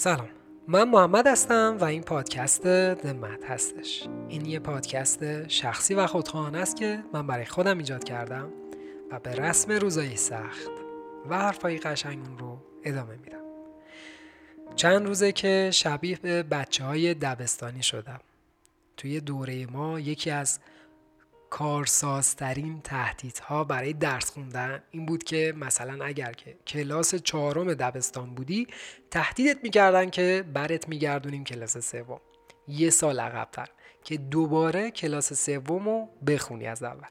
سلام. من محمد هستم و این پادکست دمت هستش. این یه پادکست شخصی و خودخواهانه است که من برای خودم ایجاد کردم و به رسم روزای سخت و حرفای قشنگ رو ادامه میدم. چند روزه که شبیه به بچه های دبستانی شدم. توی دوره ما یکی از کارسازترین تهدیدها برای درس خوندن این بود که مثلا اگر که کلاس چهارم دبستان بودی تهدیدت می‌کردن که برت میگردونیم کلاس سوم. یه سال عقبتر که دوباره کلاس سوم رو بخونی از اول.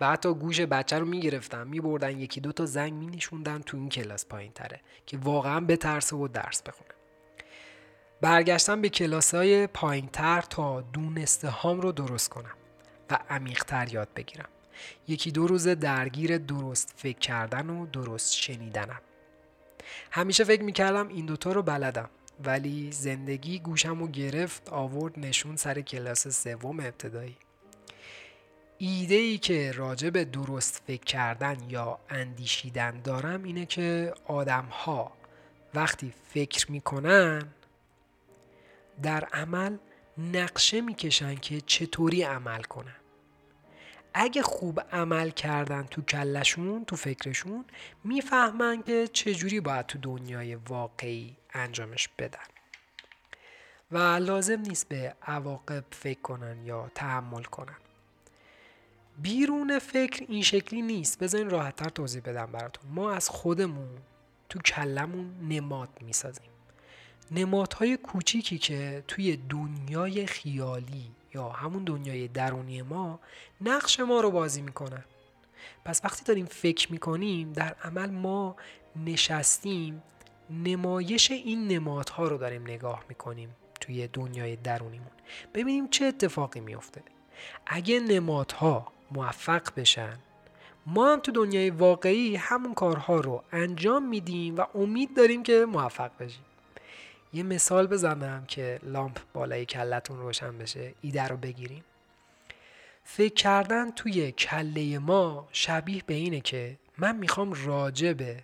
و حتی گوش بچه رو می‌گرفتن میبردن یکی دو تا زنگ مینشوندن تو این کلاس پایین تره که واقعا به ترس و درس بخونه. برگشتم به کلاس های پایین تر تا دونسته هام رو درست کنم. و عمیقتر یاد بگیرم. یکی دو روز درگیر درست فکر کردن و درست شنیدنم. همیشه فکر می‌کردم این دوتا رو بلدم ولی زندگی گوشم رو گرفت آورد نشون سر کلاس سوم ابتدایی. ایده ای که راجع به درست فکر کردن یا اندیشیدن دارم اینه که آدم ها وقتی فکر می‌کنن در عمل نقشه می‌کشن که چطوری عمل کنن. اگه خوب عمل کردن تو کلشون تو فکرشون می‌فهمن که چجوری باید تو دنیای واقعی انجامش بدن. و لازم نیست به عواقب فکر کنن یا تحمل کنن. بیرون فکر این شکلی نیست. بذارین راحتتر توضیح بدم براتون. ما از خودمون تو کلمون نماد می‌سازیم. نمادهای کوچیکی که توی دنیای خیالی یا همون دنیای درونی ما نقش ما رو بازی می‌کنن. پس وقتی داریم فکر می‌کنیم در عمل ما نشستیم نمایش این نمادها رو داریم نگاه می‌کنیم توی دنیای درونیمون. ببینیم چه اتفاقی میفته اگه نمادها موفق بشن ما هم تو دنیای واقعی همون کارها رو انجام میدیم و امید داریم که موفق بشیم. یه مثال بزنم که لامپ بالای کلتون روشن بشه ایده رو بگیریم. فکر کردن توی کله ما شبیه به اینه که من می‌خوام راجع به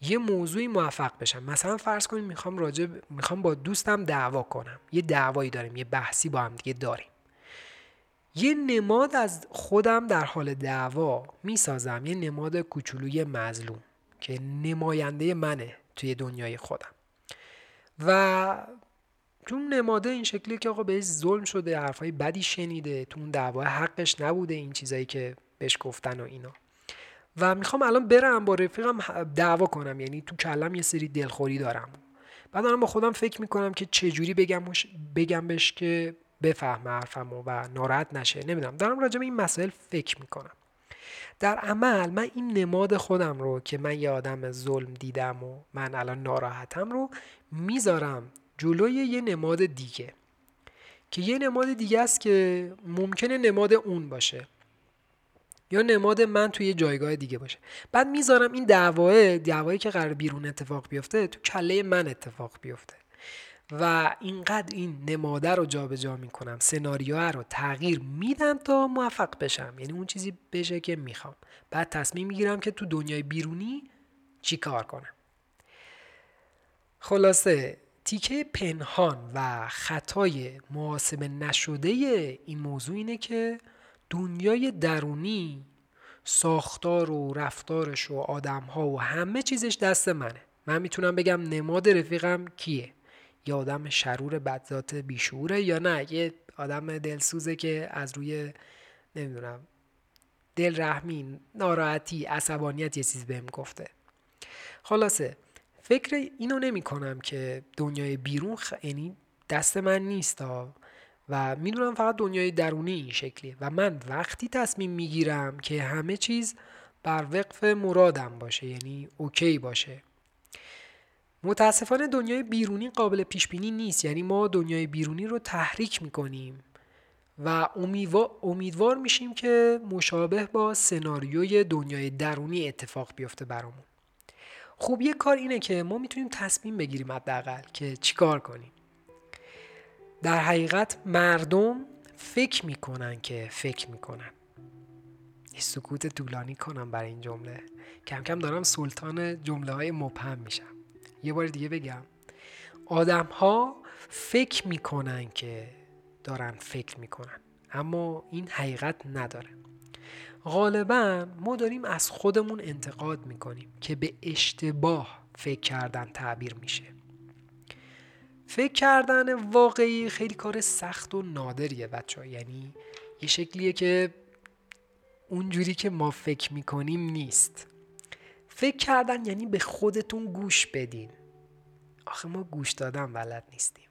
یه موضوعی موفق بشم. مثلا فرض کنیم می‌خوام راجع می‌خوام با دوستم دعوا کنم. یه دعوایی داریم یه بحثی با هم دیگه داریم. یه نماد از خودم در حال دعوا می‌سازم یه نماد کوچولوی مظلوم که نماینده منه توی دنیای خودم. و تو نماده این شکلی که آقا بهش ظلم شده حرفای بدی شنیده تو اون دعوا حقش نبوده این چیزایی که بهش گفتن و اینا. و می‌خوام الان برم با رفیقم دعوا کنم یعنی تو کلم یه سری دلخوری دارم. بعد دارم با خودم فکر می‌کنم که چجوری بگم بگم بهش که بفهمه حرفمو و ناراحت نشه. نمی‌دونم. دارم راجع به این مسائل فکر می‌کنم. در عمل من این نماد خودم رو که من یه آدم ظلم دیدم و من الان ناراحتم رو می‌ذارم جلوی یه نماد دیگه. که یه نماد دیگه است که ممکنه نماد اون باشه. یا نماد من توی جایگاه دیگه باشه. بعد می‌ذارم این دعواه دعوایی که قرار بیرون اتفاق بیفته تو کله من اتفاق بیفته. و اینقدر این نماده رو جابجا می‌کنم سناریو رو تغییر میدم تا موفق بشم. یعنی اون چیزی بشه که می‌خوام. بعد تصمیم می‌گیرم که تو دنیای بیرونی چی کار کنم. خلاصه تیکه پنهان و خطای محاسبه نشده این موضوع اینه که دنیای درونی ساختار و رفتارش و آدمها و همه چیزش دست منه. من می‌تونم بگم نماد رفیقم کیه؟ یه آدم شرور بدذات بیشوره یا نه؟ یه آدم دلسوزه که از روی نمی‌دونم دل رحمی ناراحتی عصبانیت یه چیز بهم گفته. خلاصه فکر اینو نمی کنم که دنیای بیرون خ... یعنی دست من نیست و می‌دونم فقط دنیای درونی این شکلیه. و من وقتی تصمیم می‌گیرم که همه چیز بر وقف مرادم باشه یعنی اوکی باشه. متاسفانه دنیای بیرونی قابل پیش بینی نیست. یعنی ما دنیای بیرونی رو تحریک می‌کنیم و امیدوار میشیم که مشابه با سناریوی دنیای درونی اتفاق بیفته برامون. خوب یه کار اینه که ما می‌تونیم تصمیم بگیریم حداقل که چیکار کنیم. در حقیقت مردم فکر می‌کنن که فکر می‌کنن. سکوت طولانی کنم برای این جمله. کم کم دارم سلطان جمله های مبهم میشم. یه بار دیگه بگم. آدم ها فکر می‌کنن که دارن فکر می‌کنن اما این حقیقت نداره. غالبا ما داریم از خودمون انتقاد می‌کنیم که به اشتباه فکر کردن تعبیر میشه. فکر کردن واقعی خیلی کار سخت و نادریه بچه یعنی یه شکلیه که اونجوری که ما فکر می‌کنیم نیست. فکر کردن یعنی به خودتون گوش بدین. آخه ما گوش دادن بلد نیستیم.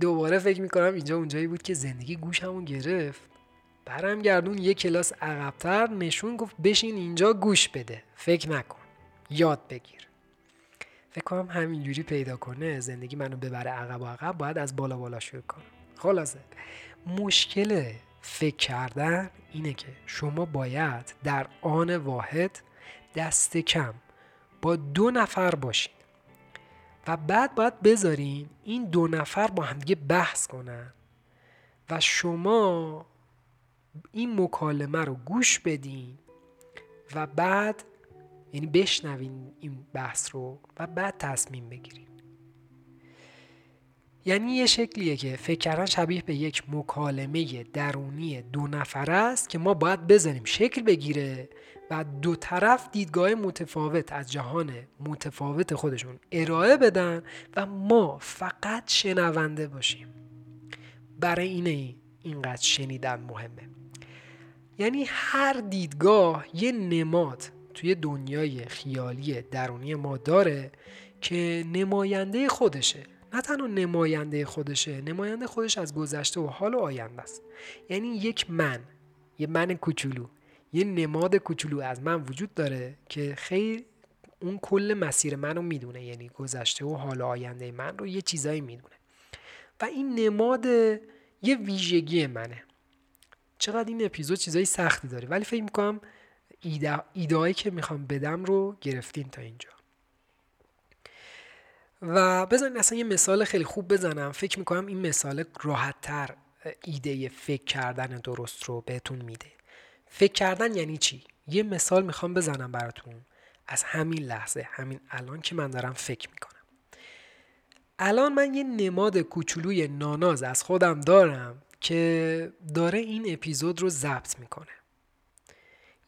دوباره فکر می‌کنم اینجا اونجایی بود که زندگی گوشمون گرفت. برم گردون یه کلاس عقبتر نشون گفت بشین اینجا گوش بده. فکر نکن. یاد بگیر. فکر کنم همینجوری پیدا کنه. زندگی منو ببره عقب و عقب. باید از بالا بالا شروع کنم خلاصه. مشکل فکر کردن اینه که شما باید در آن واحد دست کم با دو نفر باشین و بعد باید بذارین این دو نفر با همدیگه بحث کنن و شما این مکالمه رو گوش بدین و بعد یعنی بشنوین این بحث رو و بعد تصمیم بگیرین. یعنی یه شکلیه که فکر کردن شبیه به یک مکالمه درونی دو نفر است که ما باید بزنیم شکل بگیره و دو طرف دیدگاه متفاوت از جهان متفاوت خودشون ارائه بدن و ما فقط شنونده باشیم. برای اینه اینقدر شنیدن مهمه. یعنی هر دیدگاه یه نماد توی دنیای خیالی درونی ما داره که نماینده خودشه. نه تنها نماینده خودشه نماینده خودش از گذشته و حال و آینده است. یعنی یک من یه من کوچولو یه نماد کوچولو از من وجود داره که خیلی اون کل مسیر منو می‌دونه یعنی گذشته و حال و آینده من رو یه چیزایی می‌دونه. و این نماد یه ویژگی منه. چقدر این اپیزود چیزای سختی داره ولی فکر می‌کنم ایده که می‌خوام بدم رو گرفتین تا اینجا. و بزنین اصلا یه مثال خیلی خوب بزنم. فکر می‌کنم این مثال راحتتر ایده فکر کردن درست رو بهتون میده. فکر کردن یعنی چی؟ یه مثال می‌خوام بزنم براتون. از همین لحظه همین الان که من دارم فکر می‌کنم. الان من یه نماد کوچولوی ناناز از خودم دارم که داره این اپیزود رو ضبط می‌کنه.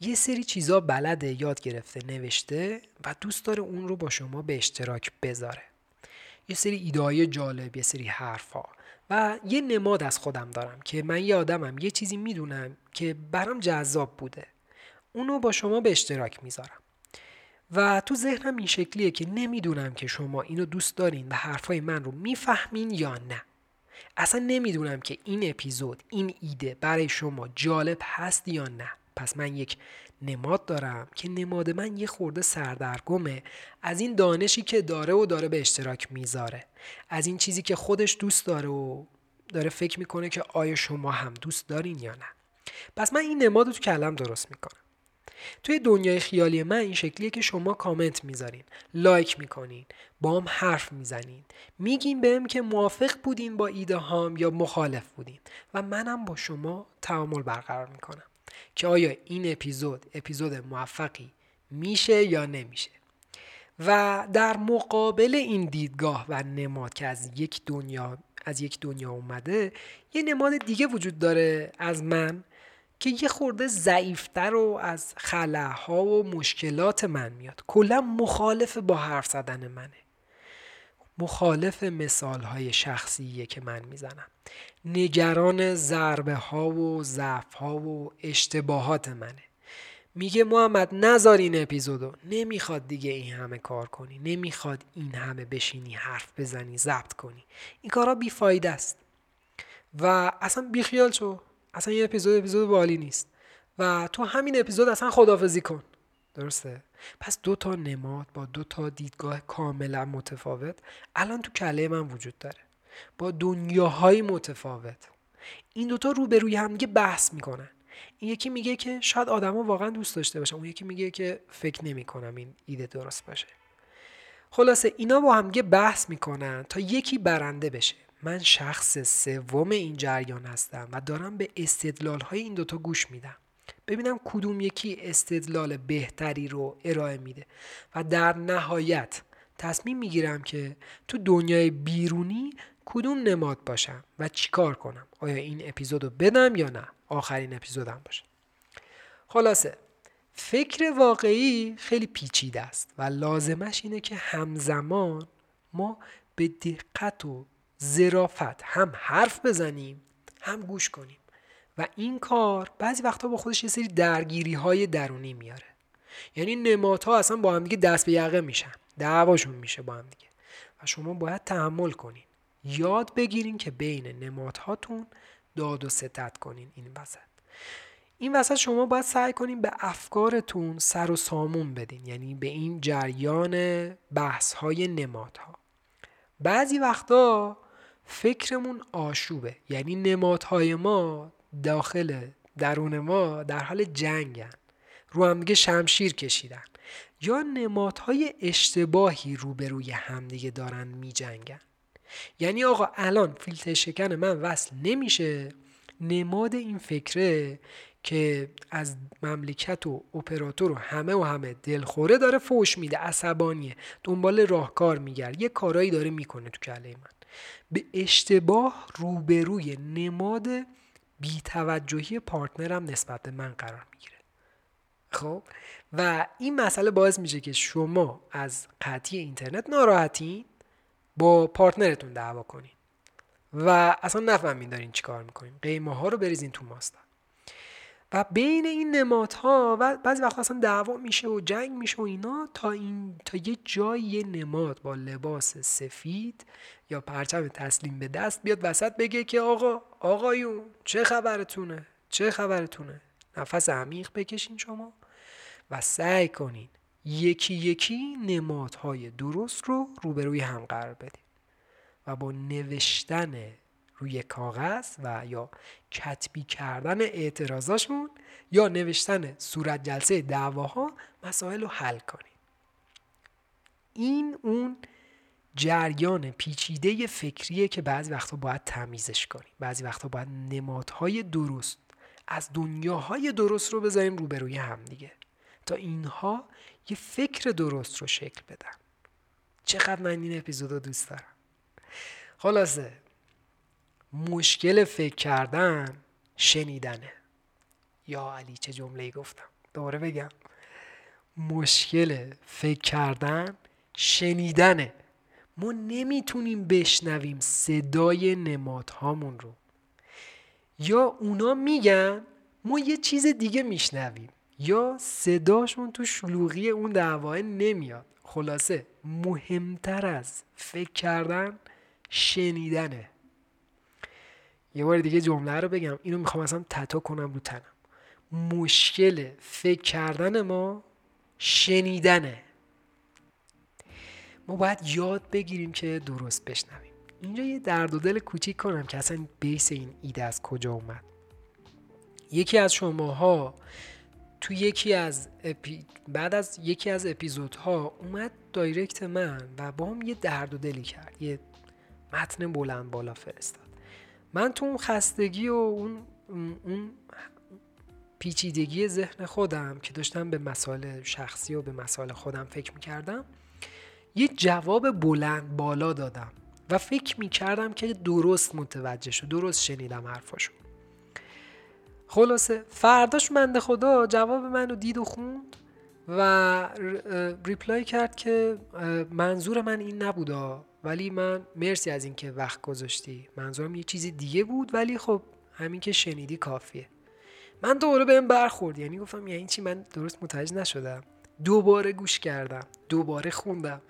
یه سری چیزا بلده یاد گرفته نوشته و دوست داره اون رو با شما به اشتراک بذاره. یه سری ایدهای جالب یه سری حرفا و یه نماد از خودم دارم که من یه آدمم یه چیزی می‌دونم که برام جذاب بوده. اونو با شما به اشتراک می‌ذارم. و تو ذهنم این شکلیه که نمی‌دونم که شما اینو دوست دارین و حرفای من رو می‌فهمین یا نه. اصلا نمی‌دونم که این اپیزود این ایده برای شما جالب هست یا نه. پس من یک نماد دارم که نماد من یه خورده سردرگمه. از این دانشی که داره و داره به اشتراک می‌ذاره. از این چیزی که خودش دوست داره و داره فکر می‌کنه که آیا شما هم دوست دارین یا نه. پس من این نماد رو تو کلم درست می‌کنم. توی دنیای خیالی من این شکلیه که شما کامنت می‌ذارین لایک می‌کنین هم حرف می‌زنین. میگین بهم که موافق بودین با ایده هام یا مخالف بودین. و منم با شما تعامل برقرار می‌کنم. که آیا این اپیزود اپیزود موفقی میشه یا نمیشه؟ و در مقابل این دیدگاه و نماد که از یک دنیا از یک دنیا اومده یه نماد دیگه وجود داره از من که یه خورده ضعیفتر و از خلاها و مشکلات من میاد. کلا مخالف با حرف زدن منه. مخالف مثال های شخصیه که من می‌زنم. نگران ضربه ها و ضعف ها و اشتباهات منه. میگه محمد نذار این اپیزودو. نمی‌خواد دیگه این همه کار کنی. نمی‌خواد این همه بشینی حرف بزنی ضبط کنی. این کارا بیفایده است. و اصلا بیخیال شو. اصلا این اپیزود اپیزود بالی نیست. و تو همین اپیزود اصلا خدافزی کن. درسته. پس دو تا نماد با دو تا دیدگاه کاملا متفاوت الان تو کله من وجود داره. با دنیاهای متفاوت. این دوتا روبروی هم دیگه بحث می‌کنن. این یکی میگه که شاید آدما واقعا دوست داشته باشن. اون یکی میگه که فکر نمی‌کنم این ایده درست باشه. خلاصه اینا با هم بحث می‌کنن تا یکی برنده بشه. من شخص سوم این جریان هستم و دارم به استدلال های این دوتا گوش میدم. ببینم کدوم یکی استدلال بهتری رو ارائه میده. و در نهایت تصمیم می‌گیرم که تو دنیای بیرونی کدوم نماد باشم و چیکار کنم. آیا این اپیزودو بدم یا نه؟ آخرین اپیزودم باشه. خلاصه فکر واقعی خیلی پیچیده است و لازمش اینه که همزمان ما به دقت و زرافت هم حرف بزنیم هم گوش کنیم. و این کار بعضی وقتا با خودش یه سری درگیری های درونی میاره. یعنی نمادها اصلا با هم دیگه دست به یقه میشن. دعواشون میشه با هم دیگه. و شما باید تحمل کنین. یاد بگیرین که بین نمادهاتون داد و ستت کنین این وسط. این وسط شما باید سعی کنین به افکارتون سر و سامون بدین. یعنی به این جریان بحث های نمادها. بعضی وقتا فکرمون آشوبه. یعنی نمادهای ما داخل درون ما در حال جنگن. رو هم دیگه شمشیر کشیدن. یا نمادهای اشتباهی روبروی همدیگه دارن می جنگن. یعنی آقا الان فیلتر شکن من وصل نمیشه. نماد این فکره که از مملکت و اپراتور و همه و همه دلخوره داره فوش میده عصبانیه دنبال راهکار میگرد. یه کارایی داره می‌کنه تو کله من. به اشتباه روبروی نماد بیتوجهی partner م نسبت به من قرار می‌گیره. خب؟ و این مسئله باعث میشه که شما از قطعی اینترنت ناراحتین با partner تون دعوا کنین. و اصلا نفهمین دارین چیکار می‌کنین. قیمه ها رو بریزین تو ماستا و بین این نمادها و بعضی وقت اصلا دعوا میشه و جنگ میشه و اینا تا این تا یه جای یه نماد با لباس سفید یا پرچم تسلیم به دست بیاد وسط بگه که آقا آقایون چه خبرتونه؟ چه خبرتونه؟ نفس عمیق بکشین شما و سعی کنین یکی یکی نمادهای درست رو روبروی هم قرار بدین و با نوشتن روی کاغذ و یا کتبی کردن اعتراضاشون یا نوشتن صورت جلسه دعواها مسائل رو حل کنیم. این اون جریان پیچیده فکریه که بعضی وقتا باید تمیزش کنیم. بعضی وقتا باید نمادهای درست از دنیاهای درست رو بذاریم روبروی هم دیگه. تا اینها یه فکر درست رو شکل بدن. چقدر من این اپیزود رو دوست دارم. خلاصه مشکل فکر کردن شنیدنه. یا علی چه جمله گفتم؟ دوباره بگم. مشکل فکر کردن شنیدنه. ما نمی‌تونیم بشنویم صدای نمادهامون رو. یا اونا میگن ما یه چیز دیگه میشنویم یا صداشون تو شلوغی اون دعواه نمیاد. خلاصه مهمتر از فکر کردن شنیدنه. یه بار دیگه جمله رو بگم. اینو می‌خوام اصلا تتا کنم رو تنم. مشکل فکر کردن ما شنیدنه. ما باید یاد بگیریم که درست بشنویم. اینجا یه درد و دل کوچیک کنم که اصلا بیس این ایده از کجا اومد. یکی از شماها تو یکی از اپی... بعد از یکی از اپیزودها اومد دایرکت من و با هم یه درد و دلی کرد. یه متن بلند بالا فرستاد. من تو اون خستگی و اون اون پیچیدگی ذهن خودم که داشتم به مسائل شخصی و به مسائل خودم فکر می‌کردم یه جواب بلند بالا دادم و فکر می‌کردم که درست متوجه شد درست شنیدم حرفاشو. خلاصه فرداش منده خدا جواب منو دید و خوند و ریپلای کرد که منظور من این نبودا. ولی من مرسی از اینکه وقت گذاشتی. منظورم یه چیزی دیگه بود ولی خب همین که شنیدی کافیه. من دوباره بهم برخورد. یعنی گفتم یعنی چی؟ من درست متوجه نشدم. دوباره گوش کردم. دوباره خوندم.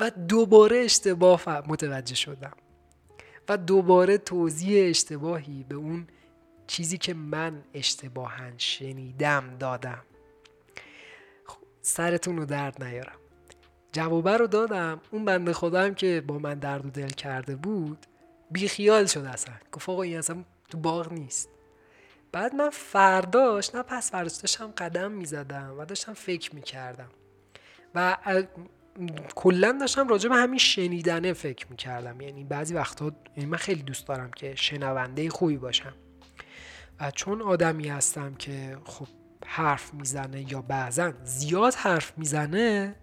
و دوباره اشتباه متوجه شدم. و دوباره توضیح اشتباهی به اون چیزی که من اشتباها شنیدم دادم. خب سرتون رو درد نیارم. جوابه رو دادم. اون بنده هم که با من درد و دل کرده بود بیخیال شد اصلا. گفت آقا این اصلا تو باغ نیست. بعد من فرداش نه پس فرداش داشتم قدم می‌زدم و داشتم فکر می‌کردم. و کلا داشتم راجع به همین شنیدنه فکر می‌کردم. یعنی بعضی وقتا یعنی من خیلی دوست دارم که شنونده خوبی باشم. و چون آدمی هستم که خب حرف می‌زنه یا بعضا زیاد حرف می‌زنه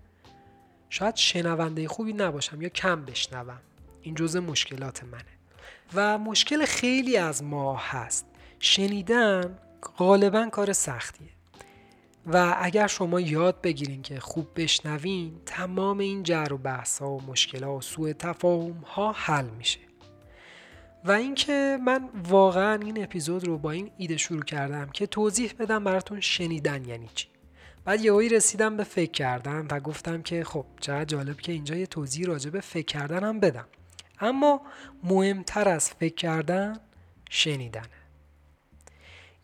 شاید شنونده خوبی نباشم یا کم بشنوم. این جزء مشکلات منه. و مشکل خیلی از ما هست. شنیدن غالبا کار سختیه. و اگر شما یاد بگیرین که خوب بشنوین تمام این جر و بحث ها و مشکلات و سوء تفاهم ها حل میشه. و اینکه من واقعا این اپیزود رو با این ایده شروع کردم که توضیح بدم براتون شنیدن یعنی چی. بعد یهویی رسیدم به فکر کردن و گفتم که خب چقدر جالب که اینجا یه توضیح راجع به فکر کردن هم بدم. اما مهمتر از فکر کردن شنیدنه.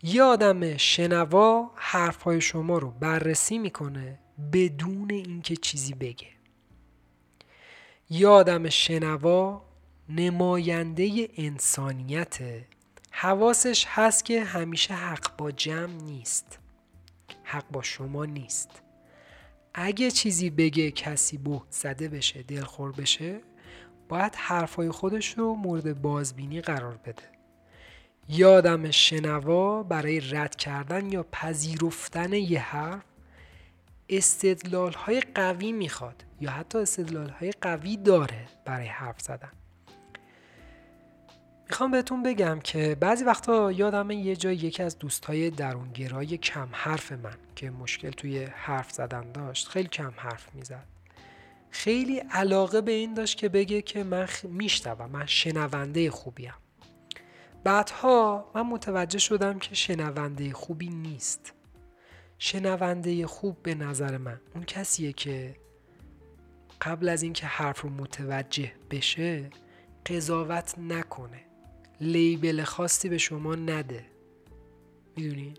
یه آدم شنوا حرفهای شما رو بررسی می‌کنه بدون اینکه چیزی بگه. یه آدم شنوا نماینده انسانیت حواسش هست که همیشه حق با جمع نیست. حق با شما نیست. اگه چیزی بگه کسی بهت زده بشه دلخور بشه باید حرفای خودش رو مورد بازبینی قرار بده. یادم شنوا برای رد کردن یا پذیرفتن یه حرف استدلال های قوی می‌خواد یا حتی استدلال های قوی داره برای حرف زدن. می‌خوام بهتون بگم که بعضی وقتا یادم یه جای یکی از دوستای درونگرای کم حرف من که مشکل توی حرف زدن داشت خیلی کم حرف می‌زد. خیلی علاقه به این داشت که بگه که من خ... من شنونده خوبیم. بعدها من متوجه شدم که شنونده خوبی نیست. شنونده خوب به نظر من اون کسیه که قبل از اینکه حرف رو متوجه بشه قضاوت نکنه. لیبل خاصی به شما نده. می‌دونین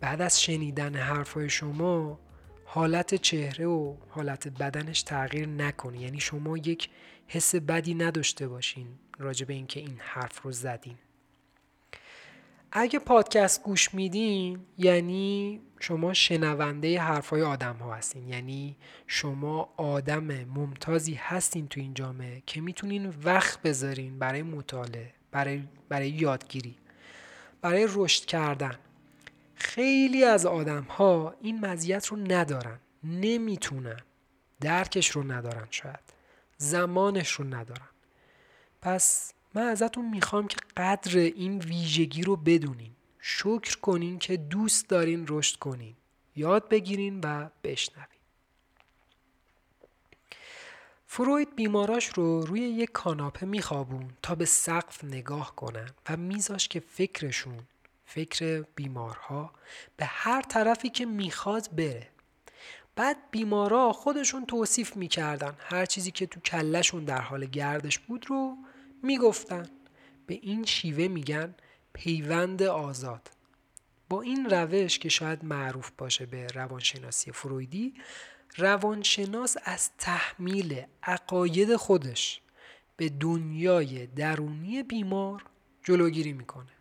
بعد از شنیدن حرفای شما حالت چهره و حالت بدنش تغییر نکنه. یعنی شما یک حس بدی نداشته باشین راجع به اینکه این حرف رو زدین. اگه پادکست گوش میدین یعنی شما شنونده حرفای آدم ها هستین. یعنی شما آدم ممتازی هستین تو این جامعه که می‌تونین وقت بذارین برای مطالعه. برای, برای یادگیری. برای رشد کردن. خیلی از آدم ها این مزیت رو ندارن. نمی‌تونن. درکش رو ندارن شاید. زمانش رو ندارن. پس من ازتون می‌خوام که قدر این ویژگی رو بدونین. شکر کنین که دوست دارین رشد کنین. یاد بگیرین و بشنوین. فروید بیماراش رو روی یک کاناپه میخوابون تا به سقف نگاه کنن و میذاش که فکرشون فکر بیمارها به هر طرفی که می‌خواد بره. بعد بیمارا خودشون توصیف می‌کردن هر چیزی که تو کلشون در حال گردش بود رو می‌گفتن. به این شیوه میگن پیوند آزاد. با این روش که شاید معروف باشه به روانشناسی فرویدی روانشناس از تحمیل عقاید خودش به دنیای درونی بیمار جلوگیری می‌کنه.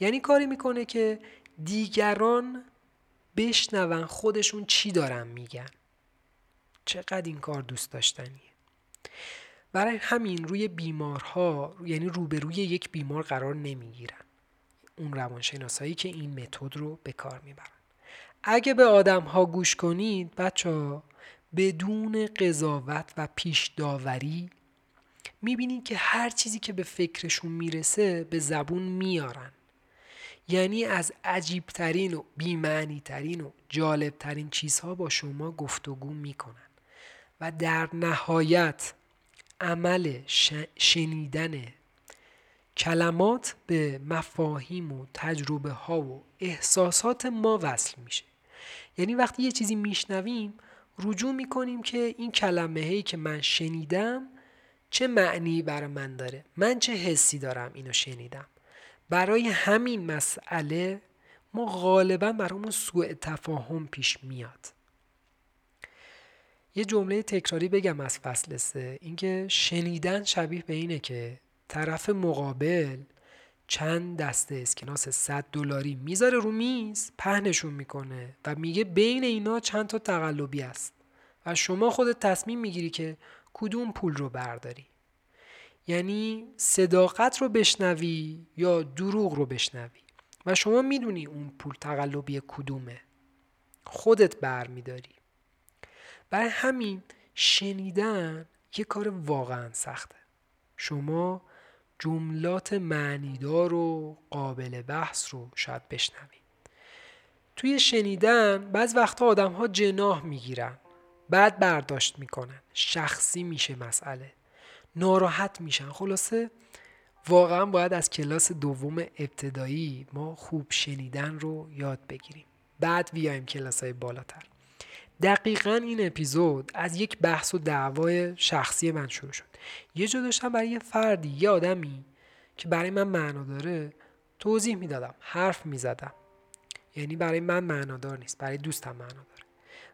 یعنی کاری می‌کنه که دیگران بشنون خودشون چی دارن میگن. چقدر این کار دوست داشتنیه. برای همین روی بیمارها یعنی روبروی یک بیمار قرار نمی‌گیرن. اون روانشناسایی که این متد رو به کار می‌برن. اگه به آدم ها گوش کنید بچه ها بدون قضاوت و پیش داوری می‌بینید که هر چیزی که به فکرشون می‌رسه به زبون میارن. یعنی از عجیبترین و بیمعنیترین و جالبترین چیزها با شما گفتگو می‌کنن. و در نهایت عمل شنیدن کلمات به مفاهیم و تجربه ها و احساسات ما وصل میشه. یعنی وقتی یه چیزی میشنویم رجوع می‌کنیم که این کلمه هایی که من شنیدم چه معنی برای من داره؟ من چه حسی دارم اینو شنیدم؟ برای همین مسئله ما غالبا برامون سوء تفاهم پیش میاد. یه جمله تکراری بگم از فصل سه. اینکه شنیدن شبیه به اینه که طرف مقابل چند دسته اسکناس 100 دلاری می‌ذاره رو میز پهنشون می‌کنه و میگه بین اینا چند تا تقلبی است. و شما خودت تصمیم می‌گیری که کدوم پول رو برداری. یعنی صداقت رو بشنوی یا دروغ رو بشنوی. و شما می‌دونی اون پول تقلبی کدومه. خودت بر میداری. برای همین شنیدن یه کار واقعا سخته. شما جملات معنیدار و قابل بحث رو شاید بشنوید توی شنیدن بعض وقتا آدم ها جناح می‌گیرن بعد برداشت می‌کنن. شخصی میشه مسئله. ناراحت میشن. خلاصه واقعا باید از کلاس دوم ابتدایی ما خوب شنیدن رو یاد بگیریم. بعد بیایم کلاس های بالاتر. دقیقا این اپیزود از یک بحث و دعوای شخصی من شروع شد. یه جا داشتم برای یه فردی یه آدمی که برای من معنا داره توضیح می‌دادم حرف می‌زدم. یعنی برای من معنادار نیست برای دوستم معنا داره.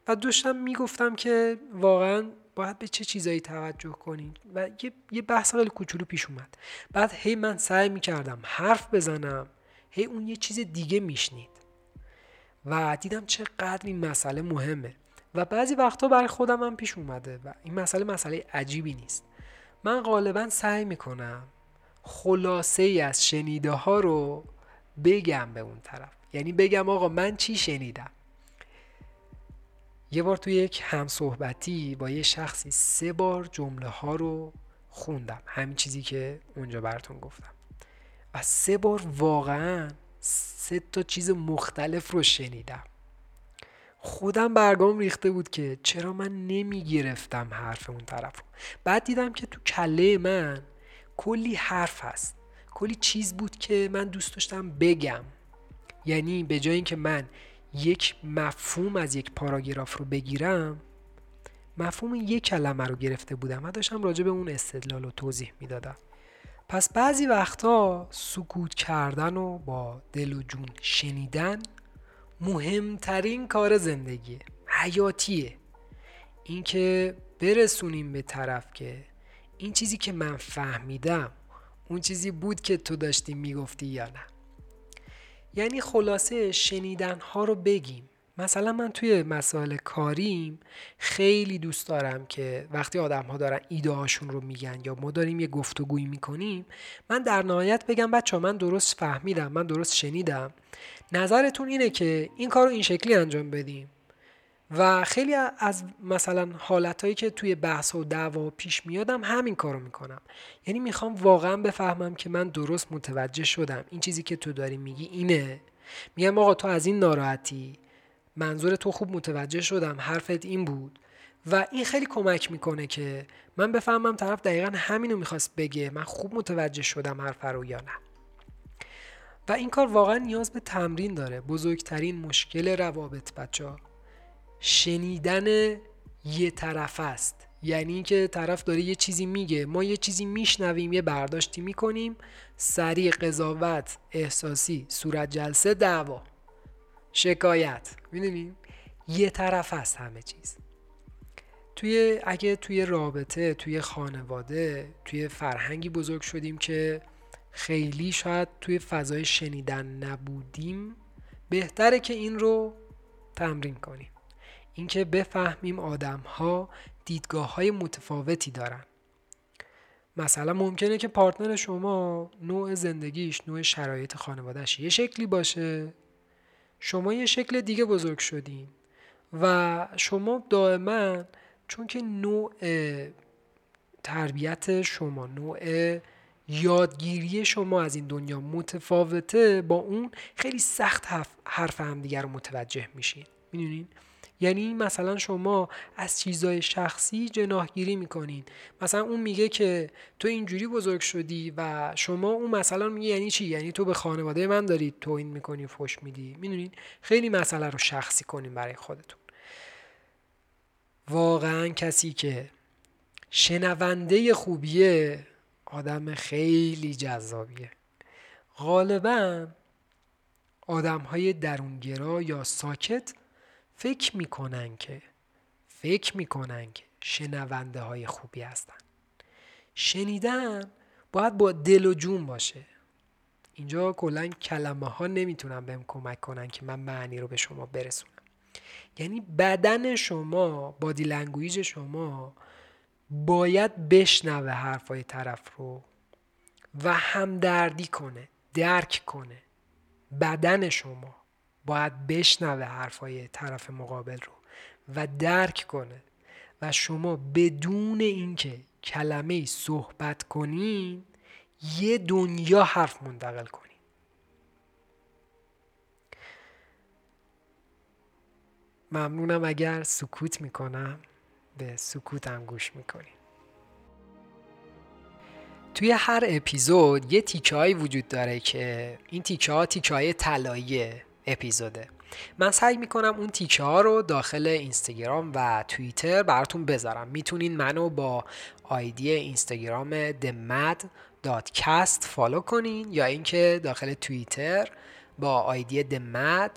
و داشتم می‌گفتم که واقعا باید به چه چیزایی توجه کنید و یه, یه بحث خیلی کوچولو پیش اومد. بعد هی من سعی می‌کردم حرف بزنم هی اون یه چیز دیگه میشنید. و دیدم چقدر این مسئله مهمه. و بعضی وقتا برای خودم هم پیش اومده و این مسئله مسئله عجیبی نیست. من غالبا سعی می‌کنم خلاصه ای از شنیده ها رو بگم به اون طرف. یعنی بگم آقا من چی شنیدم؟ یه بار توی یک همصحبتی با یه شخصی سه بار جمله ها رو خوندم. همین چیزی که اونجا براتون گفتم. و سه بار واقعا سه تا چیز مختلف رو شنیدم. خودم برگام ریخته بود که چرا من نمی گرفتم حرف اون طرف رو. بعد دیدم که تو کله من کلی حرف هست. کلی چیز بود که من دوست داشتم بگم. یعنی به جای اینکه من یک مفهوم از یک پاراگراف رو بگیرم مفهوم یک کلمه رو گرفته بودم و داشتم راجع به اون استدلال رو توضیح می‌دادم. پس بعضی وقتا سکوت کردن و با دل و جون شنیدن مهمترین کار زندگیه حیاتیه. اینکه برسونیم به طرف که این چیزی که من فهمیدم اون چیزی بود که تو داشتی می‌گفتی یا نه. یعنی خلاصه شنیدن ها رو بگیم. مثلا من توی مسائل کاریم خیلی دوست دارم که وقتی آدم ها دارن ایده رو میگن یا ما داریم یه گفتگویی می‌کنیم من در نهایت بگم بچه من درست فهمیدم من درست شنیدم. نظرتون اینه که این کار رو این شکلی انجام بدیم. و خیلی از مثلا حالتهایی که توی بحث و دعوا پیش میادم همین کارو می‌کنم. یعنی می‌خوام واقعا بفهمم که من درست متوجه شدم. این چیزی که تو داری میگی اینه. میگم آقا تو از این ناراحتی منظور تو خوب متوجه شدم حرفت این بود. و این خیلی کمک می‌کنه که من بفهمم طرف دقیقا همینو می‌خواست بگه من خوب متوجه شدم حرف رو یا نه. و این کار واقعا نیاز به تمرین داره. بزرگترین مشکل روابط بچه ها شنیدن یه طرف است. یعنی اینکه طرف داره یه چیزی میگه. ما یه چیزی میشنویم یه برداشتی می‌کنیم. سریع قضاوت احساسی صورت جلسه دعوا. شکایت. می‌دونیم یه طرف است همه چیز. توی اگه توی رابطه توی خانواده توی فرهنگی بزرگ شدیم که خیلی شاید توی فضای شنیدن نبودیم بهتره که این رو تمرین کنیم. اینکه بفهمیم آدم ها دیدگاه های متفاوتی دارن. مثلا ممکنه که پارتنر شما نوع زندگیش نوع شرایط خانوادهش یه شکلی باشه شما یه شکل دیگه بزرگ شدین. و شما دائما چون که نوع تربیت شما نوع یادگیری شما از این دنیا متفاوته با اون خیلی سخت حرف همدیگر رو متوجه میشین. می‌دونین؟ یعنی مثلا شما از چیزای شخصی جناهگیری می‌کنین. مثلا اون میگه که تو اینجوری بزرگ شدی و شما اون مثلا میگه یعنی چی؟ یعنی تو به خانواده من داری توهین می‌کنی فش میدی. می‌دونین؟ خیلی مسئله رو شخصی کنین برای خودتون. واقعا کسی که شنونده خوبیه آدم خیلی جذابیه. غالبا آدم های درونگرا یا ساکت فکر می‌کنن که فکر می‌کنن که شنونده های خوبی هستن. شنیدن باید با دل و جون باشه. اینجا کلا کلمه ها نمی‌تونن بهم کمک کنن که من معنی رو به شما برسونم. یعنی بدن شما بادی لنگویج شما باید بشنوه حرفای طرف رو و همدردی کنه درک کنه. بدن شما. باید بشنوه حرفای طرف مقابل رو و درک کنه و شما بدون اینکه کلمه صحبت کنین یه دنیا حرف منتقل کنین. ممنونم اگر سکوت می‌کنم به سکوتم گوش می‌کنین. توی هر اپیزود یه تیکه وجود داره که این تیکه ها تیکه های طلایی اپیزوده. من سعی می‌کنم اون تیکه ها رو داخل اینستاگرام و توییتر براتون بذارم. می‌تونین منو با آیدی اینستاگرام themad.cast فالو کنین یا اینکه داخل توییتر با آیدی themad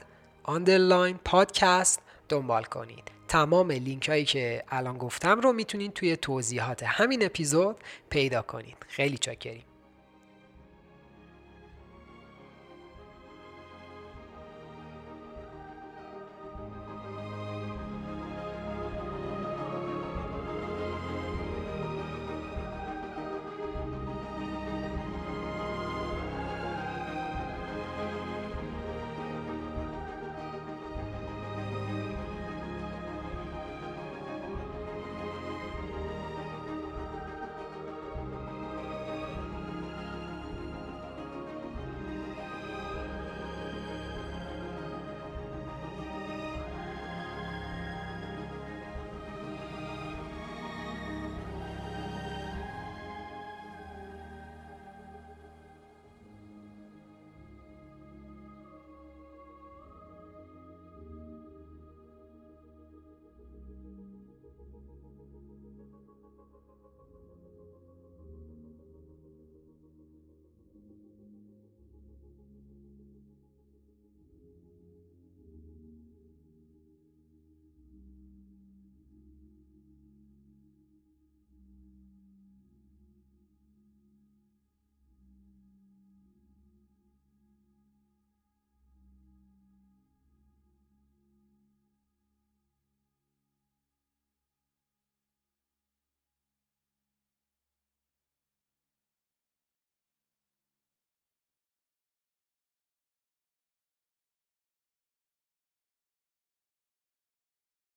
underline podcast دنبال کنین. تمام لینک هایی که الان گفتم رو می‌تونین توی توضیحات همین اپیزود پیدا کنین. خیلی چاکریم.